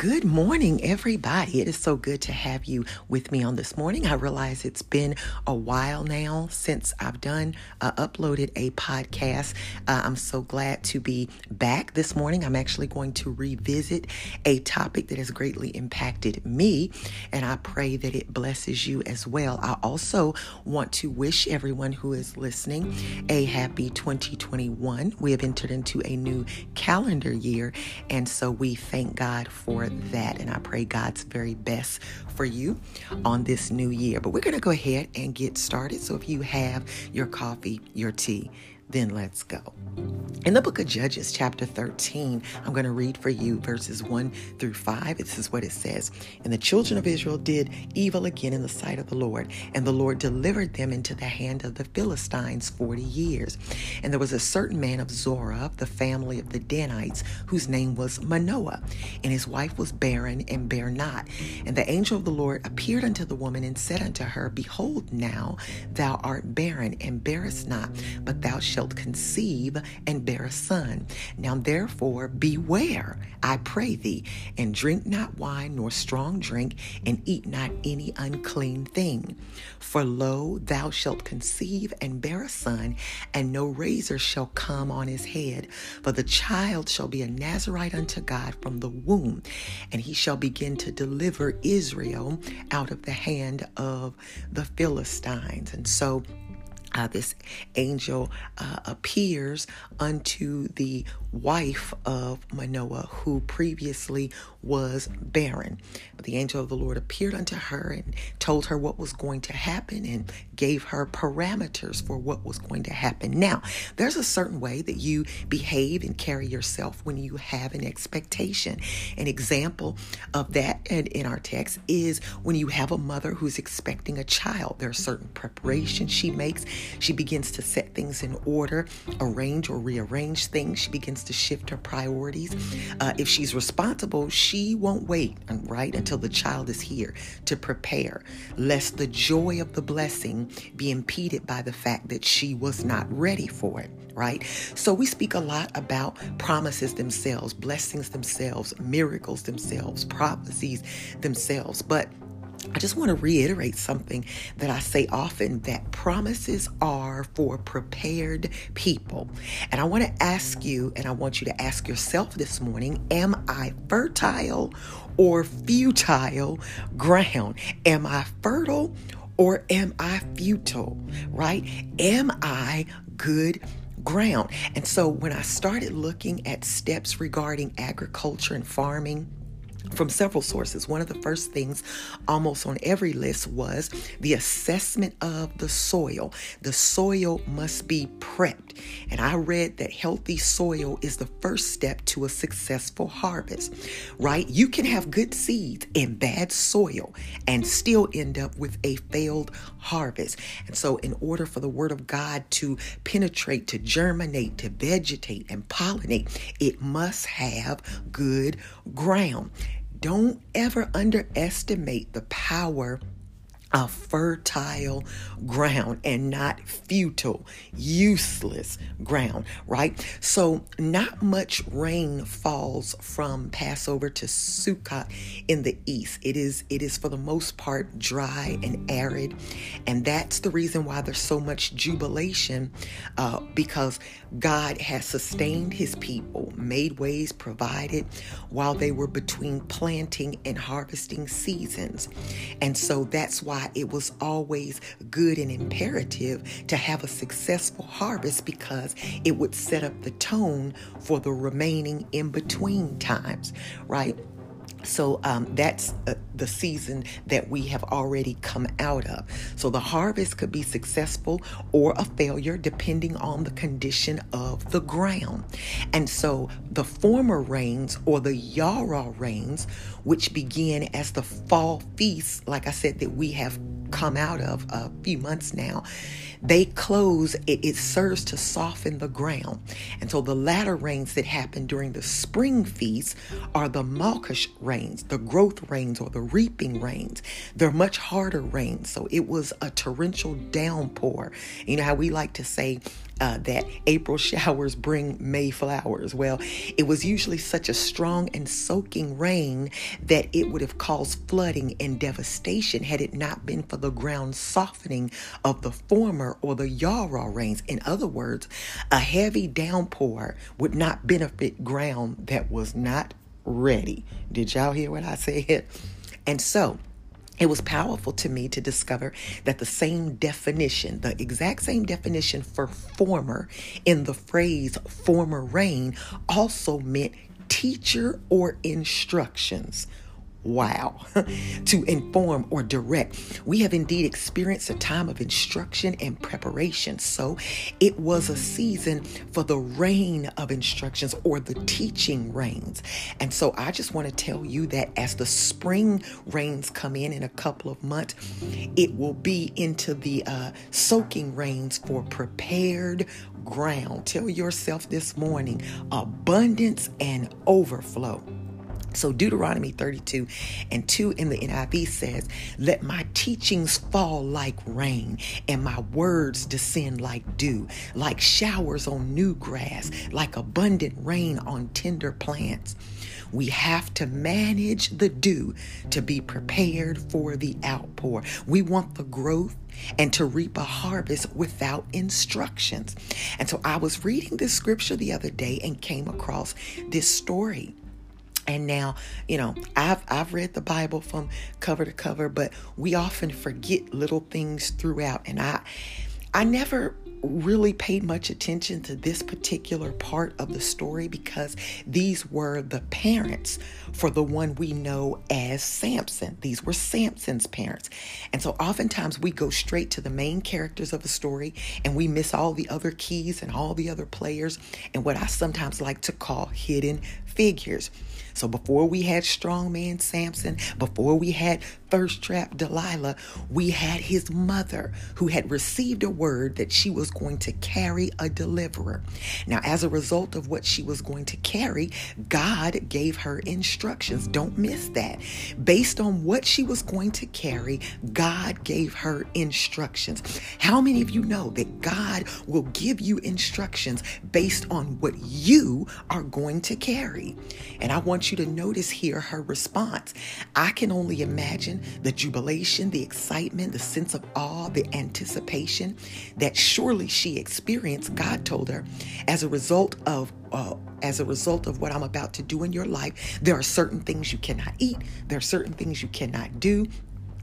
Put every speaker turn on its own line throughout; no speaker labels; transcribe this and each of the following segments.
Good morning, everybody. It is so good to have you with me on this morning. I realize it's been a while now since I've done, uh, uploaded a podcast. Uh, I'm so glad to be back this morning. I'm actually going to revisit a topic that has greatly impacted me, and I pray that it blesses you as well. I also want to wish everyone who is listening a happy 2021. We have entered into a new calendar year, and so we thank God for that. And I pray God's very best for you on this new year. But we're going to go ahead and get started. So if you have your coffee, your tea, then let's go. In the book of Judges, chapter 13, I'm going to read for you verses 1 through 5. This is what it says. And the children of Israel did evil again in the sight of the Lord, and the Lord delivered them into the hand of the Philistines 40 years. And there was a certain man of Zorah, of the family of the Danites, whose name was Manoah, and his wife was barren and bare not. And the angel of the Lord appeared unto the woman and said unto her, Behold, now thou art barren and bearest not, but thou shalt shalt conceive and bear a son. Now therefore beware, I pray thee, and drink not wine nor strong drink, and eat not any unclean thing. For lo, thou shalt conceive and bear a son, and no razor shall come on his head. For the child shall be a Nazarite unto God from the womb, and he shall begin to deliver Israel out of the hand of the Philistines. And so, uh, this angel uh, appears unto the wife of Manoah, who previously was barren. But the angel of the Lord appeared unto her and told her what was going to happen and gave her parameters for what was going to happen. Now, there's a certain way that you behave and carry yourself when you have an expectation. An example of that in our text is when you have a mother who's expecting a child. There are certain preparations she makes. She begins to set things in order, arrange or rearrange things. She begins to shift her priorities. Uh, if she's responsible, she won't wait, right, until the child is here to prepare, lest the joy of the blessing be impeded by the fact that she was not ready for it, right? So we speak a lot about promises themselves, blessings themselves, miracles themselves, prophecies themselves, but I just want to reiterate something that I say often that promises are for prepared people. And I want to ask you, and I want you to ask yourself this morning Am I fertile or futile ground? Am I fertile or am I futile? Right? Am I good ground? And so when I started looking at steps regarding agriculture and farming, from several sources. One of the first things almost on every list was the assessment of the soil. The soil must be prepped. And I read that healthy soil is the first step to a successful harvest, right? You can have good seeds in bad soil and still end up with a failed harvest. And so, in order for the Word of God to penetrate, to germinate, to vegetate, and pollinate, it must have good ground. Don't ever underestimate the power of fertile ground and not futile, useless ground, right? So, not much rain falls from Passover to Sukkot in the east. It is it is for the most part dry and arid, and that's the reason why there's so much jubilation, uh, because God has sustained His people, made ways, provided while they were between planting and harvesting seasons, and so that's why it was always good and imperative to have a successful harvest because it would set up the tone for the remaining in between times, right? So um, that's uh, the season that we have already come out of. So the harvest could be successful or a failure depending on the condition of the ground. And so the former rains or the Yara rains, which begin as the fall feast, like I said, that we have come out of a few months now, they close, it, it serves to soften the ground. And so the latter rains that happen during the spring feast are the Malkush rains, the growth rains or the reaping rains. They're much harder rains. So it was a torrential downpour. You know how we like to say, uh, that April showers bring May flowers. Well, it was usually such a strong and soaking rain that it would have caused flooding and devastation had it not been for the ground softening of the former or the Yarrow rains. In other words, a heavy downpour would not benefit ground that was not ready. Did y'all hear what I said? And so, it was powerful to me to discover that the same definition, the exact same definition for former in the phrase former rain also meant teacher or instructions Wow. to inform or direct. We have indeed experienced a time of instruction and preparation. So it was a season for the rain of instructions or the teaching rains. And so I just want to tell you that as the spring rains come in in a couple of months, it will be into the uh, soaking rains for prepared ground. Tell yourself this morning abundance and overflow. So, Deuteronomy 32 and 2 in the NIV says, Let my teachings fall like rain, and my words descend like dew, like showers on new grass, like abundant rain on tender plants. We have to manage the dew to be prepared for the outpour. We want the growth and to reap a harvest without instructions. And so I was reading this scripture the other day and came across this story and now, you know, I've I've read the Bible from cover to cover, but we often forget little things throughout. And I I never really paid much attention to this particular part of the story because these were the parents for the one we know as Samson. These were Samson's parents. And so oftentimes we go straight to the main characters of a story and we miss all the other keys and all the other players and what I sometimes like to call hidden figures. So before we had strongman Samson, before we had thirst trap Delilah, we had his mother who had received a word that she was going to carry a deliverer. Now, as a result of what she was going to carry, God gave her instructions. Don't miss that. Based on what she was going to carry, God gave her instructions. How many of you know that God will give you instructions based on what you are going to carry? And I want you to notice here her response. I can only imagine the jubilation, the excitement, the sense of awe, the anticipation that surely she experienced. God told her as a result of uh, as a result of what I'm about to do in your life, there are certain things you cannot eat, there are certain things you cannot do,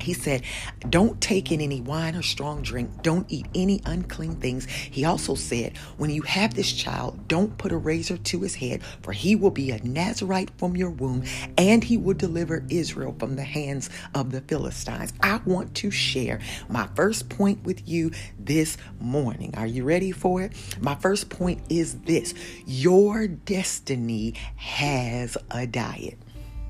he said, Don't take in any wine or strong drink. Don't eat any unclean things. He also said, When you have this child, don't put a razor to his head, for he will be a Nazarite from your womb, and he will deliver Israel from the hands of the Philistines. I want to share my first point with you this morning. Are you ready for it? My first point is this Your destiny has a diet.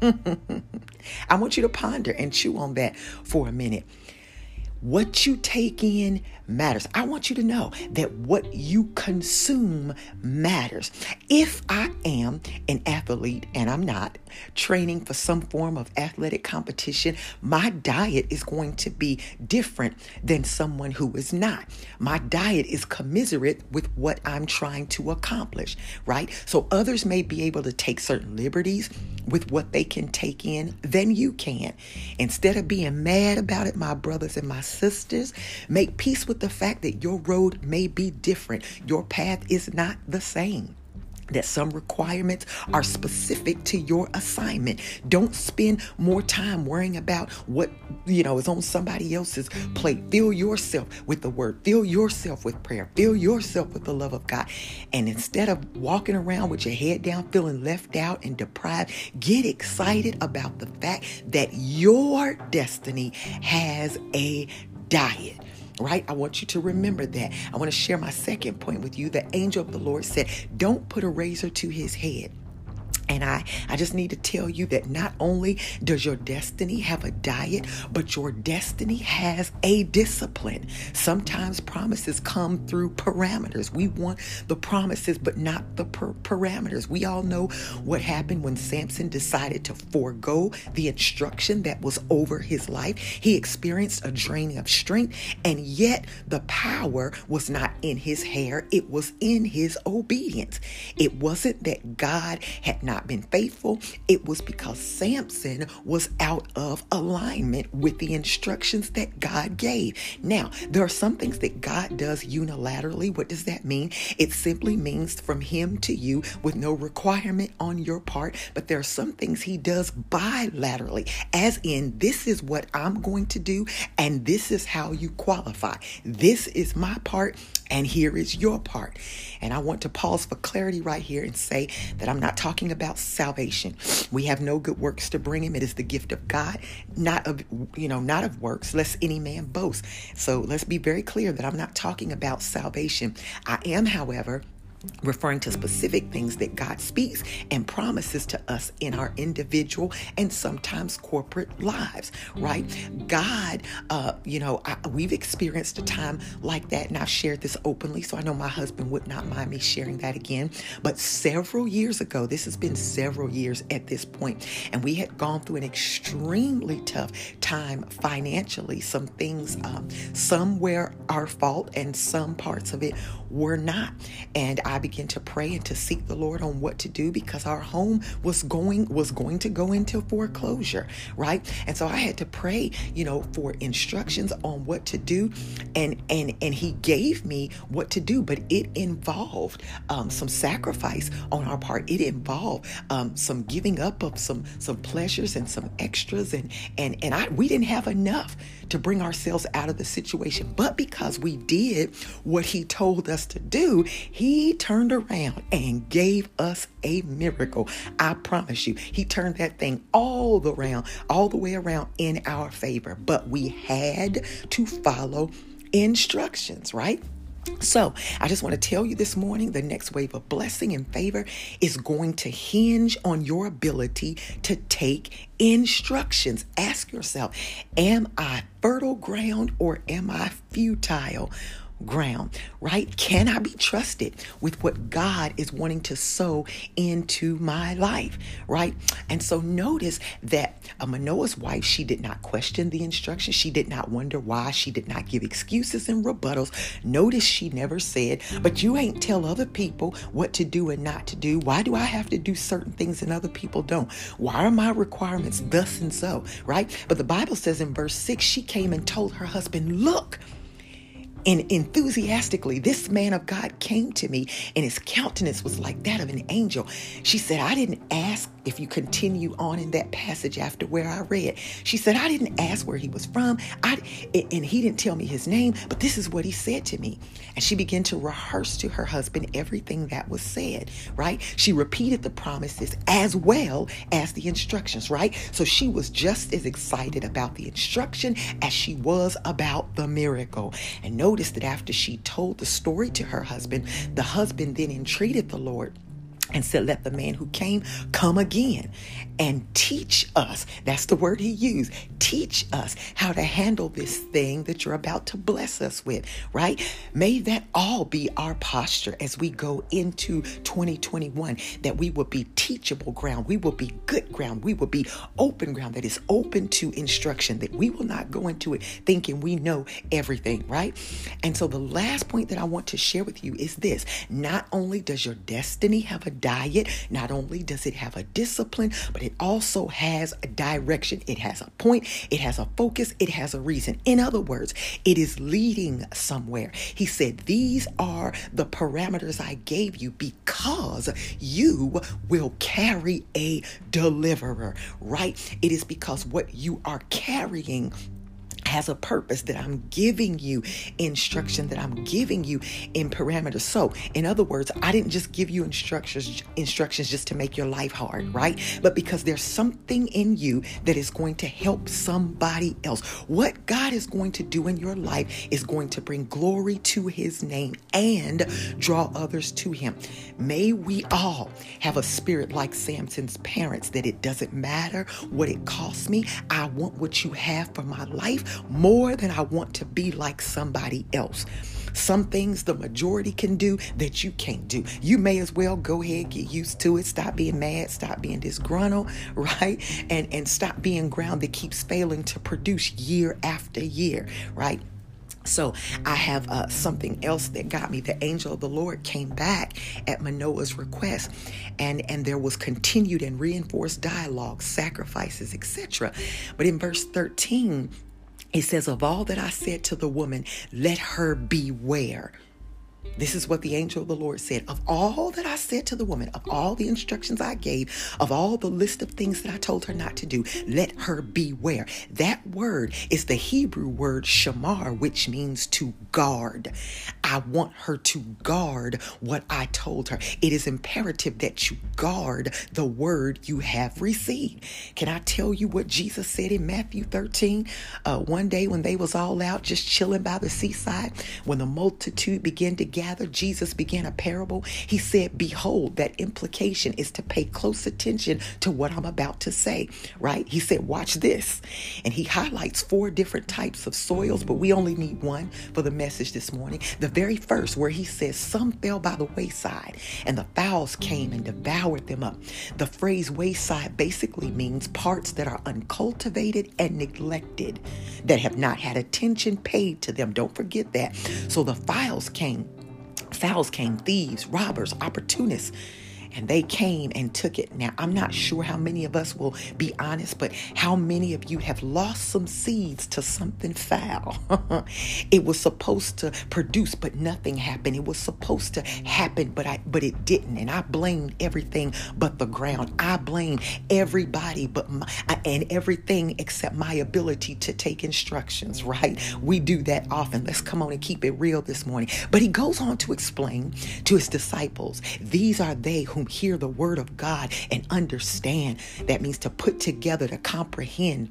I want you to ponder and chew on that for a minute. What you take in matters. I want you to know that what you consume matters. If I am an athlete and I'm not training for some form of athletic competition, my diet is going to be different than someone who is not. My diet is commiserate with what I'm trying to accomplish, right? So others may be able to take certain liberties with what they can take in than you can. Instead of being mad about it, my brothers and my sisters, make peace with the fact that your road may be different. Your path is not the same that some requirements are specific to your assignment. Don't spend more time worrying about what, you know, is on somebody else's plate. Fill yourself with the word. Fill yourself with prayer. Fill yourself with the love of God. And instead of walking around with your head down, feeling left out and deprived, get excited about the fact that your destiny has a diet right? I want you to remember that. I want to share my second point with you. The angel of the Lord said, Don't put a razor to his head. And I, I just need to tell you that not only does your destiny have a diet, but your destiny has a discipline. Sometimes promises come through parameters. We want the promises, but not the per- parameters. We all know what happened when Samson decided to forego the instruction that was over his life. He experienced a draining of strength, and yet the power was not in his hair, it was in his obedience. It wasn't that God had not not been faithful, it was because Samson was out of alignment with the instructions that God gave. Now, there are some things that God does unilaterally. What does that mean? It simply means from Him to you with no requirement on your part. But there are some things He does bilaterally, as in, this is what I'm going to do, and this is how you qualify. This is my part, and here is your part. And I want to pause for clarity right here and say that I'm not talking about salvation. We have no good works to bring him. It is the gift of God, not of you know, not of works, lest any man boast. So let's be very clear that I'm not talking about salvation. I am, however, referring to specific things that God speaks and promises to us in our individual and sometimes corporate lives, right? God, uh, you know, I, we've experienced a time like that, and I've shared this openly, so I know my husband would not mind me sharing that again. But several years ago, this has been several years at this point, and we had gone through an extremely tough time financially. Some things, um, some were our fault, and some parts of it were not. And I began to pray and to seek the Lord on what to do because our home was going was going to go into foreclosure, right? And so I had to pray, you know, for instructions on what to do, and and and He gave me what to do, but it involved um, some sacrifice on our part. It involved um, some giving up of some some pleasures and some extras, and and and I we didn't have enough to bring ourselves out of the situation, but because we did what He told us to do, He turned around and gave us a miracle. I promise you, He turned that thing all the around, all the way around in our favor. But we had to follow instructions, right? So, I just want to tell you this morning the next wave of blessing and favor is going to hinge on your ability to take instructions. Ask yourself, am I fertile ground or am I futile? Ground, right? Can I be trusted with what God is wanting to sow into my life, right? And so notice that a Manoah's wife, she did not question the instructions. She did not wonder why. She did not give excuses and rebuttals. Notice she never said, but you ain't tell other people what to do and not to do. Why do I have to do certain things and other people don't? Why are my requirements thus and so, right? But the Bible says in verse 6, she came and told her husband, look, and enthusiastically, this man of God came to me, and his countenance was like that of an angel. She said, I didn't ask if you continue on in that passage after where I read. She said, I didn't ask where he was from. I, and he didn't tell me his name, but this is what he said to me. And she began to rehearse to her husband everything that was said, right? She repeated the promises as well as the instructions, right? So she was just as excited about the instruction as she was about the miracle. And notice that after she told the story to her husband, the husband then entreated the Lord and said, Let the man who came come again and teach us. That's the word he used. Teach us how to handle this thing that you're about to bless us with, right? May that all be our posture as we go into 2021, that we will be teachable ground. We will be good ground. We will be open ground that is open to instruction, that we will not go into it thinking we know everything, right? And so the last point that I want to share with you is this not only does your destiny have a diet. Not only does it have a discipline, but it also has a direction. It has a point, it has a focus, it has a reason. In other words, it is leading somewhere. He said, These are the parameters I gave you because you will carry a deliverer, right? It is because what you are carrying has a purpose that I'm giving you instruction that I'm giving you in parameters. So, in other words, I didn't just give you instructions instructions just to make your life hard, right? But because there's something in you that is going to help somebody else. What God is going to do in your life is going to bring glory to his name and draw others to him. May we all have a spirit like Samson's parents that it doesn't matter what it costs me. I want what you have for my life more than I want to be like somebody else. Some things the majority can do that you can't do. You may as well go ahead, get used to it, stop being mad, stop being disgruntled, right? And and stop being ground that keeps failing to produce year after year, right? So I have uh, something else that got me. The angel of the Lord came back at Manoah's request, and and there was continued and reinforced dialogue, sacrifices, etc. But in verse 13, it says, Of all that I said to the woman, let her beware. This is what the angel of the Lord said. Of all that I said to the woman, of all the instructions I gave, of all the list of things that I told her not to do, let her beware. That word is the Hebrew word shamar, which means to guard. I want her to guard what I told her. It is imperative that you guard the word you have received. Can I tell you what Jesus said in Matthew 13? Uh, one day when they was all out just chilling by the seaside, when the multitude began to gather gather, Jesus began a parable. He said, Behold, that implication is to pay close attention to what I'm about to say, right? He said, Watch this. And he highlights four different types of soils, but we only need one for the message this morning. The very first, where he says, Some fell by the wayside, and the fowls came and devoured them up. The phrase wayside basically means parts that are uncultivated and neglected, that have not had attention paid to them. Don't forget that. So the fowls came Fowls came, thieves, robbers, opportunists and they came and took it. Now, I'm not sure how many of us will be honest, but how many of you have lost some seeds to something foul? it was supposed to produce, but nothing happened. It was supposed to happen, but I but it didn't. And I blamed everything but the ground. I blamed everybody but my, and everything except my ability to take instructions, right? We do that often. Let's come on and keep it real this morning. But he goes on to explain to his disciples, these are they who whom hear the word of God and understand. That means to put together, to comprehend.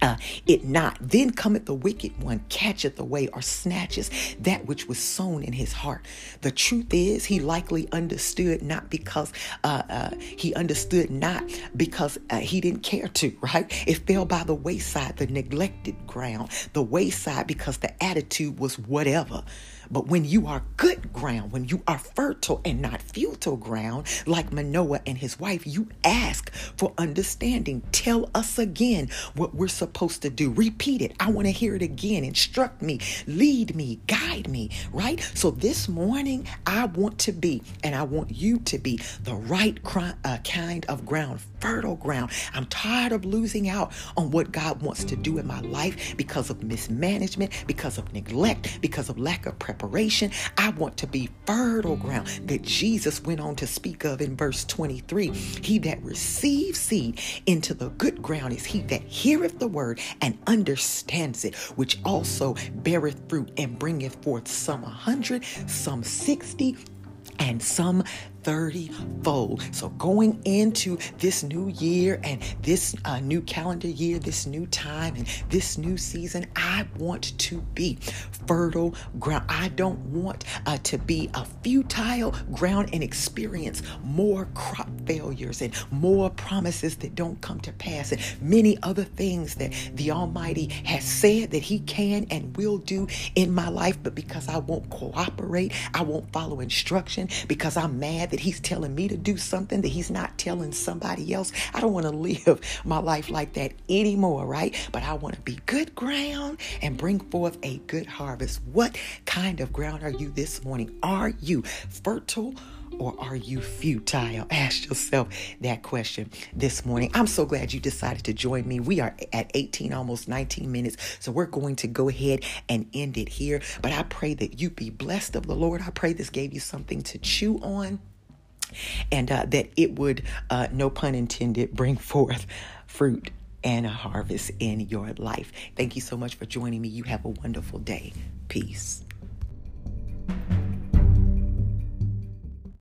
Uh, it not. Then cometh the wicked one, catcheth away or snatches that which was sown in his heart. The truth is, he likely understood not because uh, uh, he understood not because uh, he didn't care to, right? It fell by the wayside, the neglected ground, the wayside because the attitude was whatever. But when you are good ground, when you are fertile and not futile ground, like Manoah and his wife, you ask for understanding. Tell us again what we're supposed to do. Repeat it. I want to hear it again. Instruct me, lead me, guide me, right? So this morning, I want to be, and I want you to be, the right uh, kind of ground, fertile ground. I'm tired of losing out on what God wants to do in my life because of mismanagement, because of neglect, because of lack of preparation. I want to be fertile ground that Jesus went on to speak of in verse 23. He that receives seed into the good ground is he that heareth the word and understands it, which also beareth fruit and bringeth forth some a hundred, some sixty, and some 30 fold. So, going into this new year and this uh, new calendar year, this new time and this new season, I want to be fertile ground. I don't want uh, to be a futile ground and experience more crop failures and more promises that don't come to pass and many other things that the Almighty has said that He can and will do in my life. But because I won't cooperate, I won't follow instruction, because I'm mad that he's telling me to do something that he's not telling somebody else. I don't want to live my life like that anymore, right? But I want to be good ground and bring forth a good harvest. What kind of ground are you this morning? Are you fertile? or are you futile? Ask yourself that question this morning. I'm so glad you decided to join me. We are at 18, almost 19 minutes. So we're going to go ahead and end it here. But I pray that you be blessed of the Lord. I pray this gave you something to chew on and uh, that it would, uh, no pun intended, bring forth fruit and a harvest in your life. Thank you so much for joining me. You have a wonderful day. Peace.